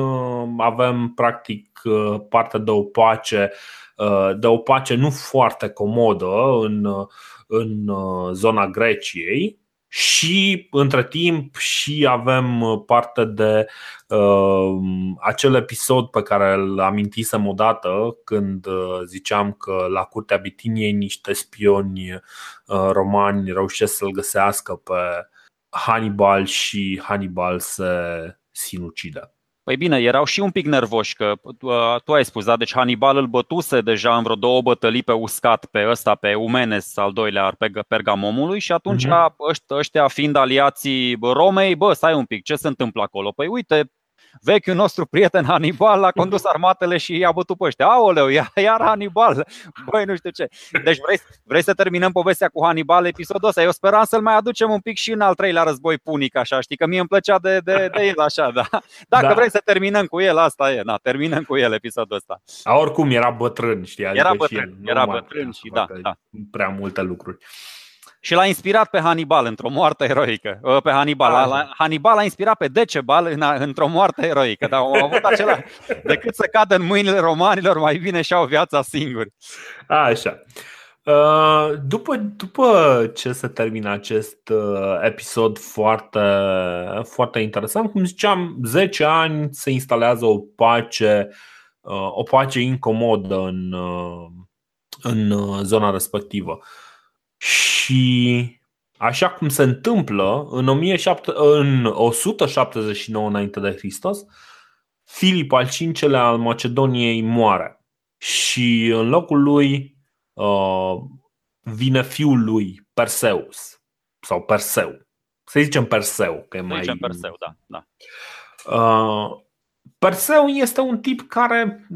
avem practic parte de o pace de o pace nu foarte comodă în, în zona Greciei, și între timp și avem uh, parte de uh, acel episod pe care îl amintisem odată când uh, ziceam că la curtea Bitiniei niște spioni uh, romani reușesc să-l găsească pe Hannibal și Hannibal se sinucide. Păi bine, erau și un pic nervoși că uh, tu ai spus, da? Deci Hannibal îl bătuse deja în vreo două bătălii pe uscat pe ăsta, pe Umenes, al doilea ar pe Pergamomului și atunci uh-huh. ăștia fiind aliații Romei, bă, stai un pic, ce se întâmplă acolo? Păi uite, vechiul nostru prieten Hannibal a condus armatele și i-a bătut pe ăștia. Aoleu, iar Hannibal, băi, nu știu ce. Deci vrei, vrei să terminăm povestea cu Hannibal episodul ăsta? Eu speram să-l mai aducem un pic și în al treilea război punic, așa, știi, că mie îmi plăcea de, de, de el așa, da. Dacă da. vrei să terminăm cu el, asta e, da, terminăm cu el episodul ăsta. A, oricum, era bătrân, știi, adică era bătrân, și el, era bătrân și da, da. Prea multe lucruri și l-a inspirat pe Hannibal într-o moarte eroică. Pe Hannibal. Ah. La, Hannibal a inspirat pe Decebal în, într-o moarte eroică. Dar au avut acela. [laughs] Decât să cadă în mâinile romanilor, mai bine și-au viața singuri. Așa. După, după ce se termină acest episod foarte, foarte interesant, cum ziceam, 10 ani se instalează o pace, o pace incomodă în, în zona respectivă. Și așa cum se întâmplă, în, 17, în 179 înainte de Hristos, Filip al V-lea al Macedoniei moare și în locul lui uh, vine fiul lui Perseus sau Perseu. Să zicem Perseu, că e mai. Zicem Perseu, da. da. Uh, Perseu este un tip care,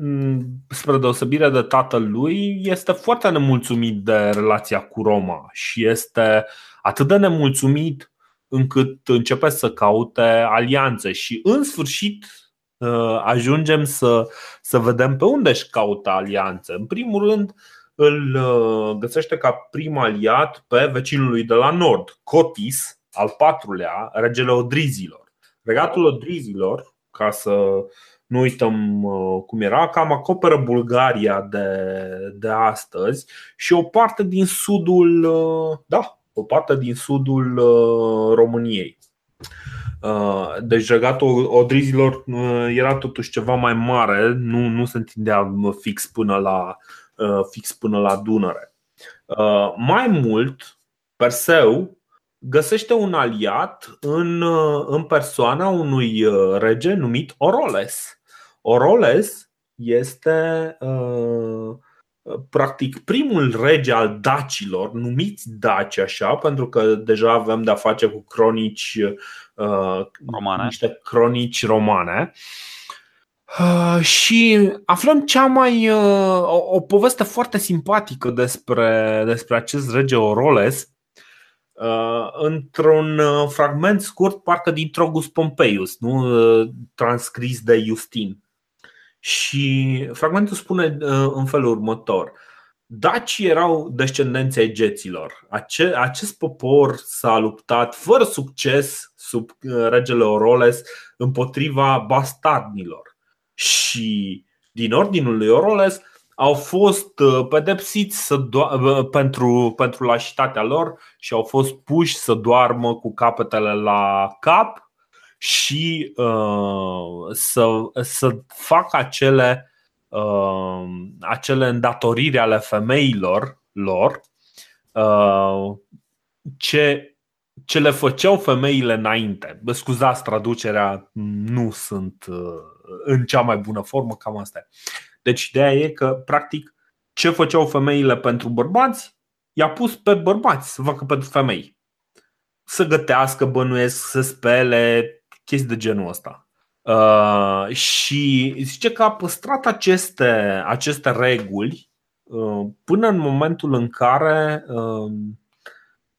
spre deosebire de tatăl lui, este foarte nemulțumit de relația cu Roma și este atât de nemulțumit încât începe să caute alianțe și în sfârșit ă, ajungem să, să vedem pe unde își caută alianțe. În primul rând, îl ă, găsește ca prim aliat pe vecinul lui de la nord, Cotis, al patrulea, regele Odrizilor. Regatul Odrizilor ca să nu uităm uh, cum era, cam acoperă Bulgaria de, de astăzi și o parte din sudul, uh, da, o parte din sudul uh, României. Deci regatul Odrizilor era totuși ceva mai mare, nu, nu se întindea fix până la, fix până la Dunăre. Mai mult, Perseu găsește un aliat în, în persoana unui uh, rege numit Oroles. Oroles este uh, practic primul rege al dacilor, numiți daci așa, pentru că deja avem de-a face cu cronici uh, romane. niște cronici romane. Uh, și aflăm cea mai uh, o, o poveste foarte simpatică despre, despre acest rege Oroles Uh, într-un uh, fragment scurt, parcă din Trogus Pompeius, nu? Uh, transcris de Justin. Și fragmentul spune în felul următor. Dacii erau descendenții egeților. Ace- acest popor s-a luptat fără succes sub regele Oroles împotriva bastardnilor. Și din ordinul lui Oroles au fost uh, pedepsiți să do- uh, pentru, pentru lașitatea lor și au fost puși să doarmă cu capetele la cap și uh, să, să facă acele, uh, acele îndatoriri ale femeilor lor uh, ce, ce le făceau femeile înainte. Scuzați traducerea, nu sunt uh, în cea mai bună formă, cam asta e. Deci ideea e că, practic, ce făceau femeile pentru bărbați, i-a pus pe bărbați să facă pentru femei. Să gătească, bănuiesc, să spele, chestii de genul ăsta. Uh, și zice că a păstrat aceste, aceste reguli uh, până în momentul în care uh,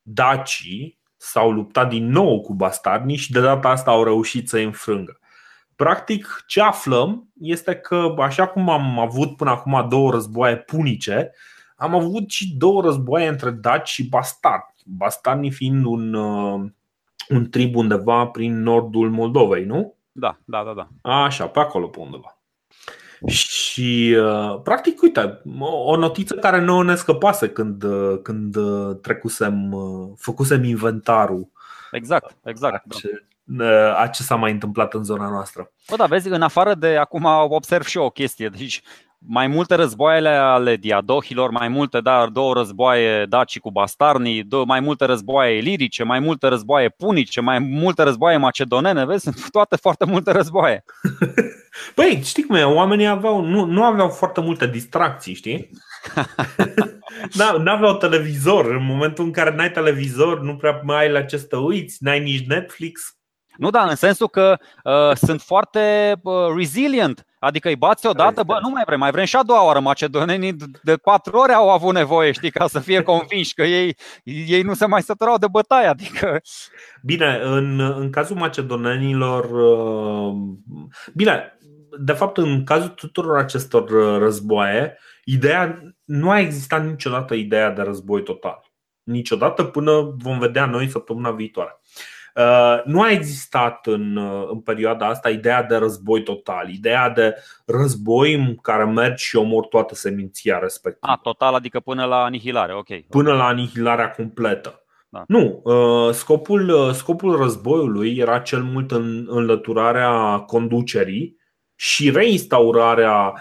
dacii s-au luptat din nou cu bastarnii și de data asta au reușit să-i înfrângă. Practic, ce aflăm este că, așa cum am avut până acum două războaie punice, am avut și două războaie între daci și bastardi. Bastardi fiind un, uh, un trib undeva prin nordul Moldovei, nu? Da, da, da, da. Așa, pe acolo pe undeva. Și, uh, practic, uite, o notiță care nouă ne scăpase când, uh, când uh, trecusem, făcusem inventarul. Exact, exact. A ce, da. A ce s-a mai întâmplat în zona noastră. Bă, da, vezi, în afară de acum observ și eu o chestie. Deci, mai multe războaiele ale diadohilor, mai multe, dar două războaie daci cu bastarnii, două, mai multe războaie lirice, mai multe războaie punice, mai multe războaie macedonene, vezi, sunt [laughs] toate foarte multe războaie. [laughs] Păi, știi cum e, oamenii aveau, nu, nu aveau foarte multe distracții, știi? [laughs] Nu aveau televizor. În momentul în care n-ai televizor, nu prea mai ai la ce să uiți, n-ai nici Netflix. Nu, da, în sensul că uh, sunt foarte uh, resilient. Adică îi bați odată, bă, nu mai vrem, mai vrem și a doua oară. Macedonenii de patru ori au avut nevoie, știi, ca să fie convinși că ei, ei nu se mai săturau de bătaie. Adică... Bine, în, în cazul macedonenilor, uh, bine, de fapt, în cazul tuturor acestor uh, războaie, ideea nu a existat niciodată ideea de război total. Niciodată până vom vedea noi săptămâna viitoare. Uh, nu a existat în, uh, în perioada asta ideea de război total, ideea de război în care mergi și omor toată seminția respectivă. A, total, adică până la anihilare, ok. Până la anihilarea completă. Da. Nu, uh, scopul, scopul războiului era cel mult în înlăturarea conducerii și reinstaurarea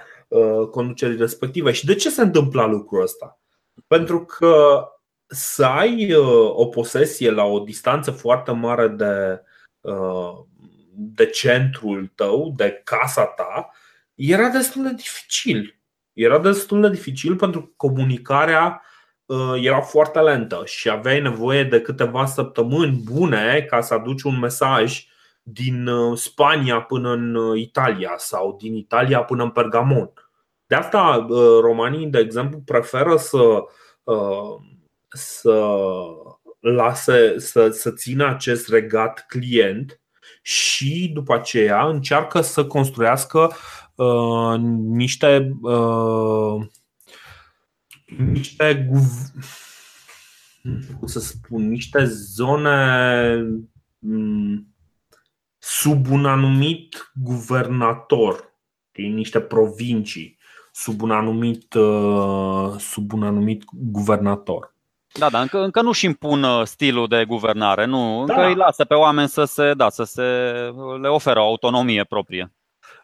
conducerii respective. Și de ce se întâmpla lucrul ăsta? Pentru că să ai uh, o posesie la o distanță foarte mare de, uh, de centrul tău, de casa ta, era destul de dificil. Era destul de dificil pentru că comunicarea uh, era foarte lentă și aveai nevoie de câteva săptămâni bune ca să aduci un mesaj din Spania până în Italia sau din Italia până în Pergamon. De asta romanii, de exemplu, preferă să să lase să, să țină acest regat client și după aceea încearcă să construiască uh, niște uh, niște cum să spun, niște zone um, sub un anumit guvernator, niște provincii sub un anumit, uh, sub un anumit guvernator. Da, da, încă, încă nu-și impun uh, stilul de guvernare, nu, încă da. îi lasă pe oameni să se, da, să se le oferă o autonomie proprie.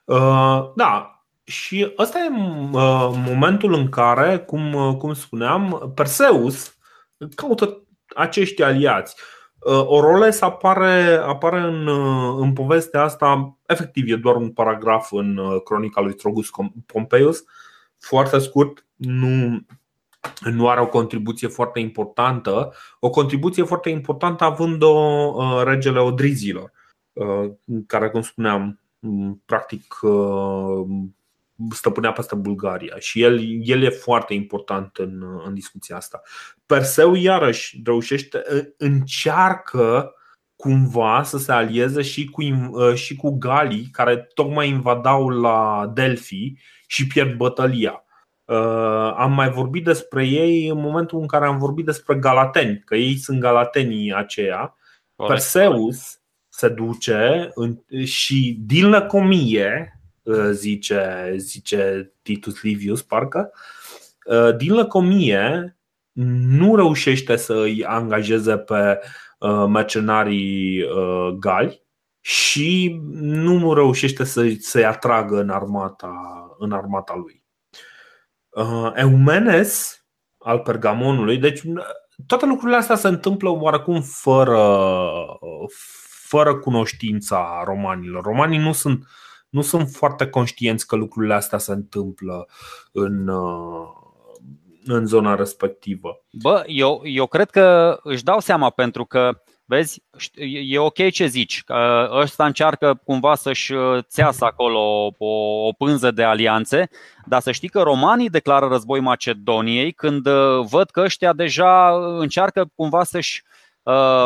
Uh, da, și ăsta e uh, momentul în care, cum, uh, cum spuneam, Perseus caută acești aliați. Uh, Oroles apare, apare în, uh, în povestea asta, efectiv, e doar un paragraf în cronica lui Trogus Pompeius, foarte scurt, nu, nu are o contribuție foarte importantă. O contribuție foarte importantă având-o uh, regele Odrizilor, uh, care, cum spuneam, practic uh, stăpânea peste Bulgaria și el, el e foarte important în, în discuția asta. Perseu iarăși reușește, încearcă cumva să se alieze și cu, și cu galii care tocmai invadau la Delphi și pierd bătălia. Uh, am mai vorbit despre ei în momentul în care am vorbit despre galateni, că ei sunt galatenii aceia. Perseus se duce și din lăcomie, uh, zice, zice Titus Livius, parcă, uh, din lăcomie nu reușește să îi angajeze pe mercenarii gali și nu reușește să-i atragă în armata, în armata lui uh, Eumenes al Pergamonului. Deci toate lucrurile astea se întâmplă oarecum fără, fără cunoștința romanilor. Romanii nu sunt, nu sunt foarte conștienți că lucrurile astea se întâmplă în, uh, în zona respectivă. Bă, eu, eu cred că își dau seama pentru că Vezi, e ok ce zici, că ăsta încearcă cumva să-și uh, țeasă acolo o, o pânză de alianțe, dar să știi că romanii declară război Macedoniei când uh, văd că ăștia deja încearcă cumva să-și uh,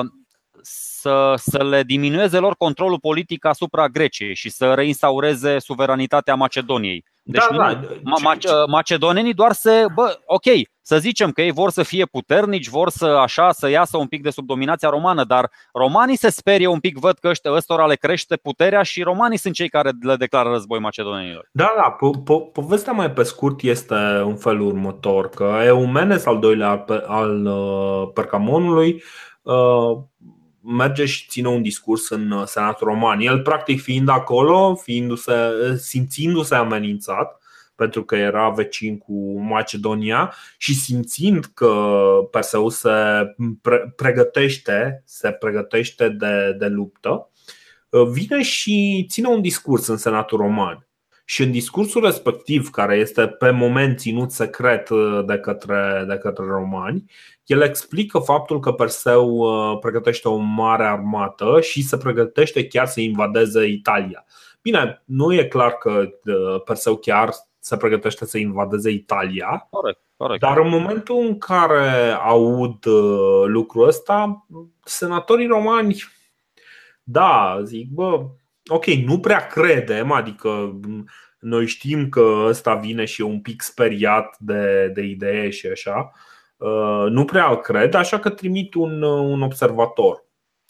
să, să le diminueze lor controlul politic asupra Greciei și să reinstaureze suveranitatea Macedoniei. Deci da, nu, da. Ma- macedonenii doar se, bă, ok, să zicem că ei vor să fie puternici, vor să așa să iasă un pic de sub dominația romană, dar romanii se sperie un pic, văd că ăștia, ăstora le crește puterea și romanii sunt cei care le declară război macedonenilor. Da, da, po- po- povestea mai pe scurt este în felul următor, că Eumenes, al doilea al, al uh, Percamonului, uh, merge și ține un discurs în Senatul Roman. El, practic, fiind acolo, fiindu-se, simțindu-se amenințat, pentru că era vecin cu Macedonia și simțind că Perseu se pregătește, se pregătește de, de luptă, vine și ține un discurs în Senatul Roman. Și în discursul respectiv, care este pe moment ținut secret de către, de către romani, el explică faptul că Perseu uh, pregătește o mare armată și se pregătește chiar să invadeze Italia. Bine, nu e clar că uh, Perseu chiar se pregătește să invadeze Italia. Corect, corect. Dar în momentul în care aud uh, lucrul ăsta, senatorii romani, da, zic, bă, ok, nu prea credem, adică noi știm că ăsta vine și e un pic speriat de, de idee și așa, uh, nu prea îl cred, așa că trimit un, un observator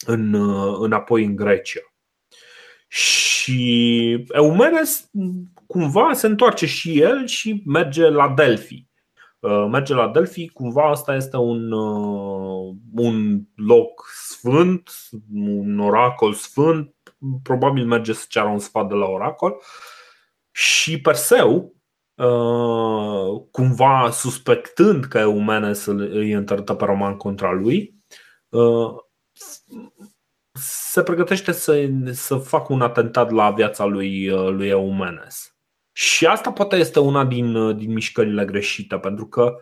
în, înapoi în Grecia. Și Eumenes cumva se întoarce și el și merge la Delphi. Uh, merge la Delphi, cumva asta este un, uh, un loc sfânt, un oracol sfânt, probabil merge să ceară un sfat de la oracol. Și Perseu, uh, cumva suspectând că Eumenes îi întărtă pe roman contra lui, se pregătește să, să facă un atentat la viața lui, lui Eumenes. Și asta poate este una din, din mișcările greșite, pentru că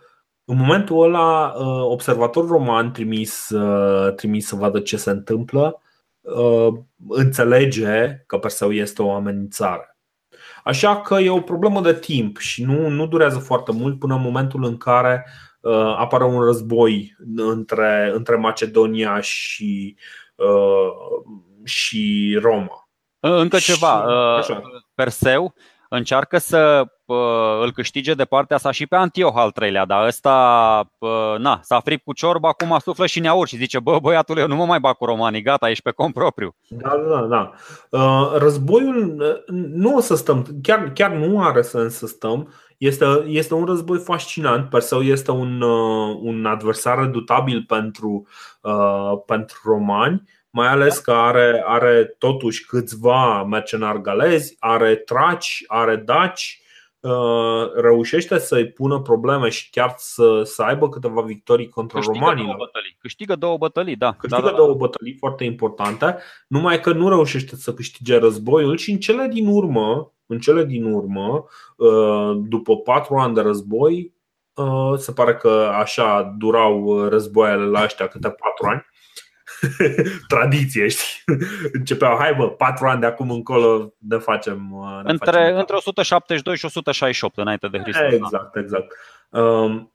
în momentul ăla observatorul roman trimis, trimis să vadă ce se întâmplă înțelege că Perseu este o amenințare. Așa că e o problemă de timp și nu, nu durează foarte mult până în momentul în care uh, apare un război între, între Macedonia și, uh, și Roma. Încă ceva. Și, Perseu încearcă să uh, îl câștige de partea sa și pe Antioh al treilea, dar ăsta uh, na, s-a fript cu ciorba, acum suflă și neaur și zice, bă băiatul, eu nu mă mai bag cu romanii, gata, ești pe cont propriu. Da, da, da. Uh, războiul nu o să stăm, chiar, chiar nu are sens să stăm, este, este un război fascinant. Perseu este un, un adversar redutabil pentru, uh, pentru romani mai ales că are, are totuși câțiva mercenari galezi, are traci, are daci, uh, reușește să-i pună probleme și chiar să, să aibă câteva victorii contra Câștigă romanilor. Două bătălii. Câștigă două bătălii, da. Câștigă da, da, da. două bătălii foarte importante, numai că nu reușește să câștige războiul și în cele din urmă, în cele din urmă, uh, după patru ani de război, uh, se pare că așa durau războaiele la ăștia câte patru ani [laughs] tradiție, știi? Începeau, hai bă, patru ani de acum încolo ne facem. Ne între, facem între 172 și 168 înainte de Hristos. Da. Exact, exact. Um,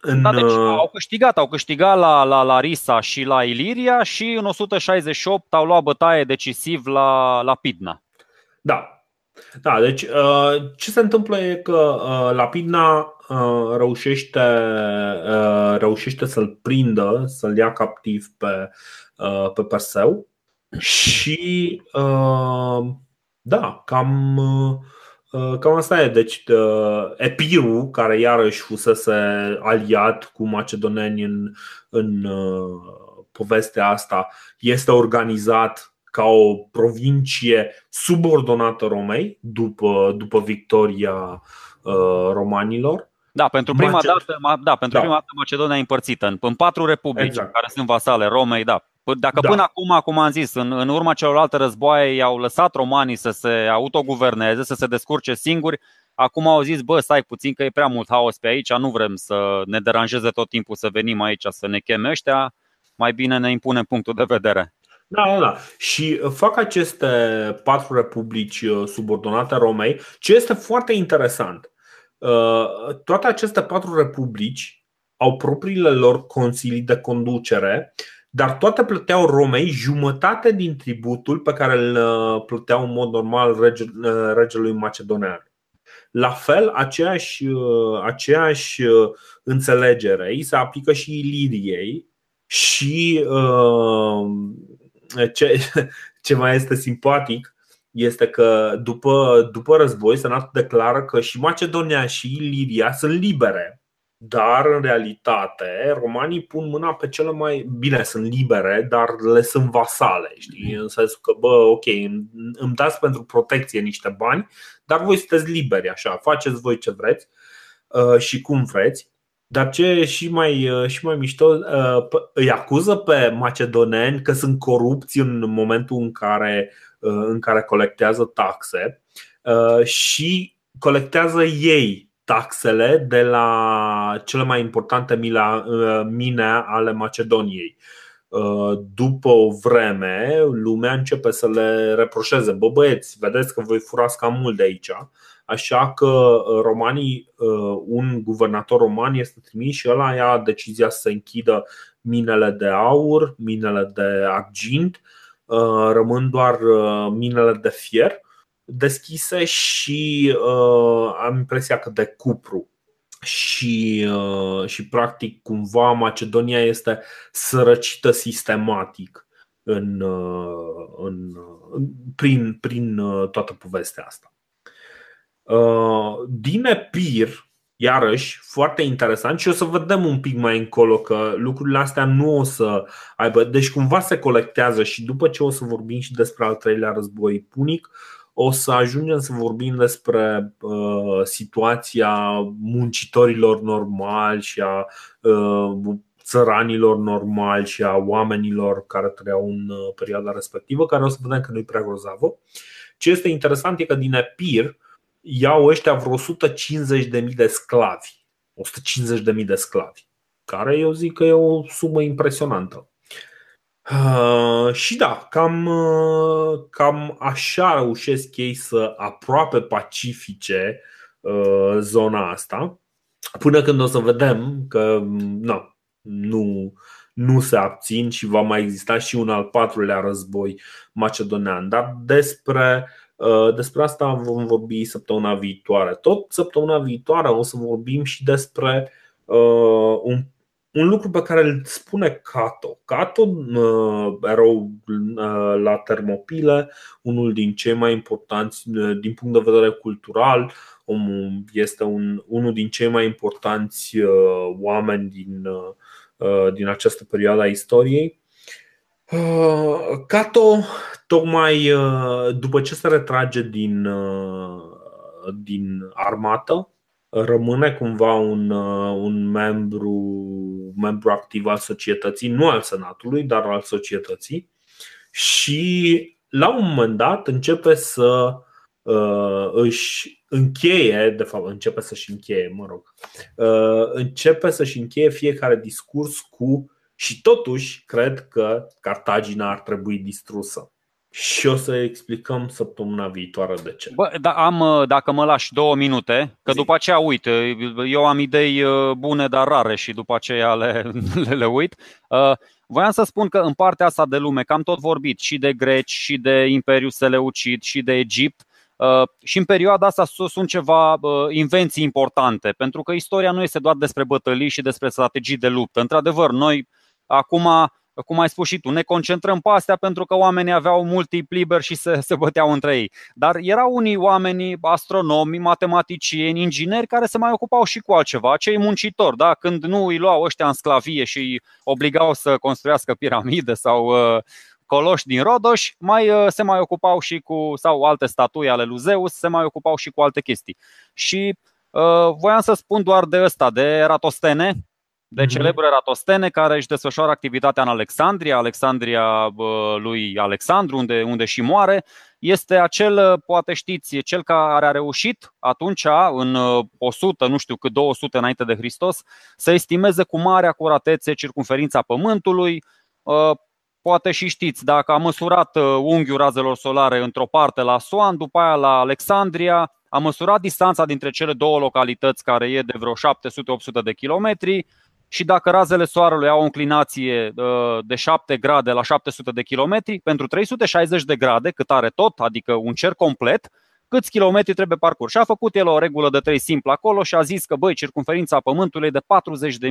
în... Da, deci au câștigat, au câștigat la, la Larisa și la Iliria și în 168 au luat bătaie decisiv la, la Pidna. Da. Da, deci ce se întâmplă e că Lapidna reușește, reușește să-l prindă, să-l ia captiv pe, Uh, pe Perseu și uh, da, cam, uh, cam asta e. Deci Epiru, care iarăși fusese aliat cu macedoneni în, în povestea asta, este organizat ca o provincie subordonată Romei după, după victoria romanilor. Da, pentru prima Mace... dată, da, pentru da. prima dată Macedonia e împărțită în, în patru republici exact. care sunt vasale Romei, da. Dacă da. până acum, cum am zis, în, în urma celorlalte războaie i-au lăsat romanii să se autoguverneze, să se descurce singuri, acum au zis, bă, stai puțin că e prea mult haos pe aici, nu vrem să ne deranjeze tot timpul să venim aici să ne cheme ăștia, mai bine ne impunem punctul de vedere. Da, da, da. Și fac aceste patru republici uh, subordonate Romei, ce este foarte interesant. Uh, toate aceste patru republici au propriile lor consilii de conducere dar toate plăteau Romei jumătate din tributul pe care îl uh, plăteau în mod normal rege, uh, regelui macedonean. La fel, aceeași, aceeași înțelegere îi se aplică și Iliriei și ce, [laughs] ce mai este simpatic este că după, după război Senatul declară că și Macedonia și Iliria sunt libere dar în realitate romanii pun mâna pe cele mai bine, sunt libere, dar le sunt vasale, știi? În sensul că, bă, ok, îmi dați pentru protecție niște bani, dar voi sunteți liberi, așa, faceți voi ce vreți uh, și cum vreți. Dar ce e și mai, uh, și mai mișto, uh, îi acuză pe macedoneni că sunt corupți în momentul în care, în care colectează taxe și colectează ei taxele de la cele mai importante uh, mine ale Macedoniei. Uh, după o vreme, lumea începe să le reproșeze. Bă, băieți, vedeți că voi furați cam mult de aici. Așa că uh, romanii, un guvernator roman este trimis și ăla ia decizia să închidă minele de aur, minele de argint, rămân doar minele de fier deschise și uh, am impresia că de cupru. Și, uh, și practic cumva Macedonia este sărăcită sistematic în, uh, în, prin, prin uh, toată povestea asta. Uh, din Epir, iarăși, foarte interesant și o să vedem un pic mai încolo că lucrurile astea nu o să aibă. Deci cumva se colectează și după ce o să vorbim și despre al treilea război punic, o să ajungem să vorbim despre uh, situația muncitorilor normali și a uh, țăranilor normali și a oamenilor care trăiau în uh, perioada respectivă, care o să vedem că nu e prea grozavă. Ce este interesant e că din Epir iau ăștia vreo 150.000 de sclavi. 150.000 de sclavi, care eu zic că e o sumă impresionantă. Uh, și da, cam, uh, cam așa reușesc ei să aproape pacifice uh, zona asta, până când o să vedem că na, nu, nu se abțin și va mai exista și un al patrulea război macedonean. Dar despre, uh, despre asta vom vorbi săptămâna viitoare. Tot săptămâna viitoare o să vorbim și despre uh, un un lucru pe care îl spune Cato. Cato, uh, erou uh, la Termopile, unul din cei mai importanți uh, din punct de vedere cultural, este un, unul din cei mai importanți oameni din, din această perioadă a istoriei. Cato, tocmai după ce se retrage din, din armată, rămâne cumva un, un membru membru activ al societății, nu al Senatului, dar al societății. Și la un moment dat începe să uh, își încheie, de fapt, începe să-și încheie, mă rog, uh, începe să-și încheie fiecare discurs cu și totuși cred că Cartagina ar trebui distrusă. Și o să explicăm săptămâna viitoare de ce. Bă, da, am, uh, dacă mă lași două minute, că Zi. după aceea uit. Uh, eu am idei uh, bune, dar rare și după aceea le, [laughs] le, le uit. Voiam să spun că în partea asta de lume, că am tot vorbit și de greci, și de Imperiul Seleucid, și de Egipt, și în perioada asta sunt ceva invenții importante, pentru că istoria nu este doar despre bătălii și despre strategii de luptă. Într-adevăr, noi acum cum ai spus și tu, ne concentrăm pe astea pentru că oamenii aveau mult timp liber și se, se băteau între ei. Dar erau unii oameni, astronomi, matematicieni, ingineri, care se mai ocupau și cu altceva, cei muncitori, da? când nu îi luau ăștia în sclavie și îi obligau să construiască piramide sau uh, coloși din Rodoș, mai uh, se mai ocupau și cu, sau alte statui ale lui Zeus, se mai ocupau și cu alte chestii. Și uh, voiam să spun doar de ăsta, de Eratostene, de mhm. celebre Ratostene care își desfășoară activitatea în Alexandria, Alexandria lui Alexandru, unde, unde și moare. Este acel, poate știți, cel care a reușit atunci, în 100, nu știu cât 200 înainte de Hristos, să estimeze cu mare acuratețe circunferința Pământului. Poate și știți, dacă a măsurat unghiul razelor solare într-o parte la Soan, după aia la Alexandria, a măsurat distanța dintre cele două localități, care e de vreo 700-800 de kilometri, și dacă razele soarelui au o înclinație uh, de 7 grade la 700 de kilometri, pentru 360 de grade, cât are tot, adică un cer complet, câți kilometri trebuie parcurs. Și a făcut el o regulă de 3 simplă acolo și a zis că, băi, circunferința Pământului e de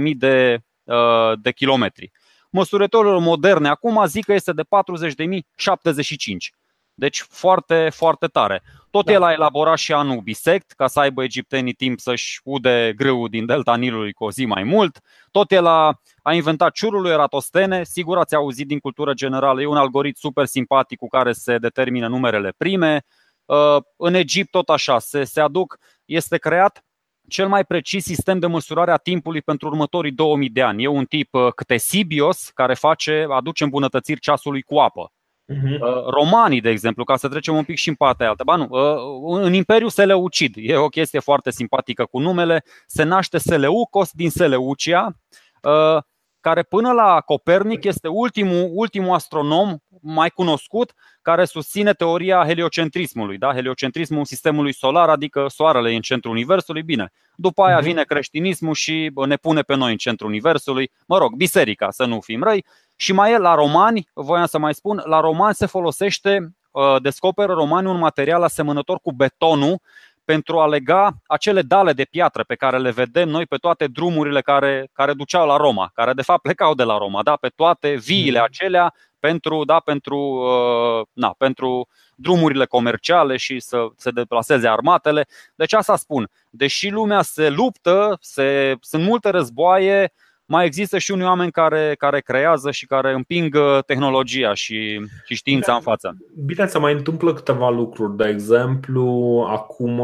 40.000 de, uh, de kilometri. Măsurătorile moderne acum zic că este de 40.075. Deci foarte, foarte tare. Tot da. el a elaborat și anul bisect, ca să aibă egiptenii timp să-și ude grâu din delta Nilului cu o zi mai mult. Tot el a, a inventat ciurul lui Eratostene, sigur ați auzit din cultură generală, e un algoritm super simpatic cu care se determină numerele prime. Uh, în Egipt tot așa, se, se aduc, este creat cel mai precis sistem de măsurare a timpului pentru următorii 2000 de ani. E un tip uh, Ctesibios care face, aduce îmbunătățiri ceasului cu apă. Uh-huh. Romanii, de exemplu, ca să trecem un pic și în partea altă. Ba nu, uh, în Imperiu Seleucid, e o chestie foarte simpatică cu numele, se naște Seleucos din Seleucia, uh, care până la Copernic este ultimul, ultimul astronom mai cunoscut care susține teoria heliocentrismului, da? heliocentrismul sistemului solar, adică soarele e în centrul universului, bine. După aia mhm. vine creștinismul și ne pune pe noi în centrul universului, mă rog, biserica, să nu fim răi, și mai e la romani, voiam să mai spun, la romani se folosește, uh, descoperă romanii un material asemănător cu betonul pentru a lega acele dale de piatră pe care le vedem noi pe toate drumurile care, care duceau la Roma, care de fapt plecau de la Roma, da? pe toate viile mm. acelea pentru, da, pentru, uh, na, pentru drumurile comerciale și să se deplaseze armatele. Deci asta spun, deși lumea se luptă, se, sunt multe războaie, mai există și unii oameni care, care creează și care împing uh, tehnologia și, și știința bine, în față. Bine, se mai întâmplă câteva lucruri. De exemplu, acum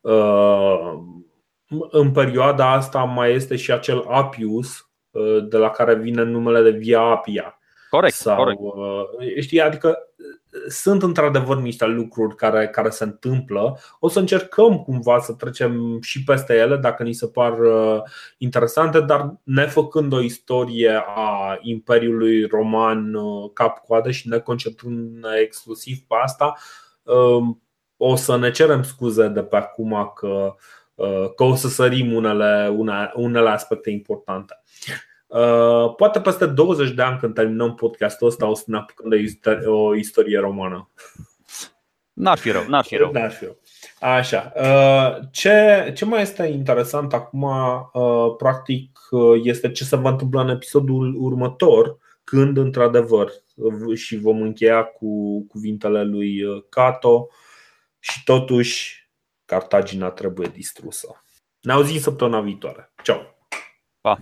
uh, în perioada asta mai este și acel Apius uh, de la care vine numele de Via Apia. Corect, Sau, corect. Știi, adică sunt într-adevăr niște lucruri care, care se întâmplă. O să încercăm cumva să trecem și peste ele dacă ni se par uh, interesante, dar nefăcând o istorie a Imperiului Roman uh, cap-coadă și ne concentrând exclusiv pe asta, uh, o să ne cerem scuze de pe acum că, că o să sărim unele, unele aspecte importante. Uh, poate peste 20 de ani când terminăm podcastul ăsta o să ne apucăm de o istorie romană. N-ar fi rău, n-ar fi rău. N-ar fi rău. Așa. Uh, ce, ce mai este interesant acum, uh, practic, este ce se va întâmpla în episodul următor, când, într-adevăr, și vom încheia cu cuvintele lui Cato și totuși Cartagina trebuie distrusă. Ne auzim săptămâna viitoare. Ciao! Pa!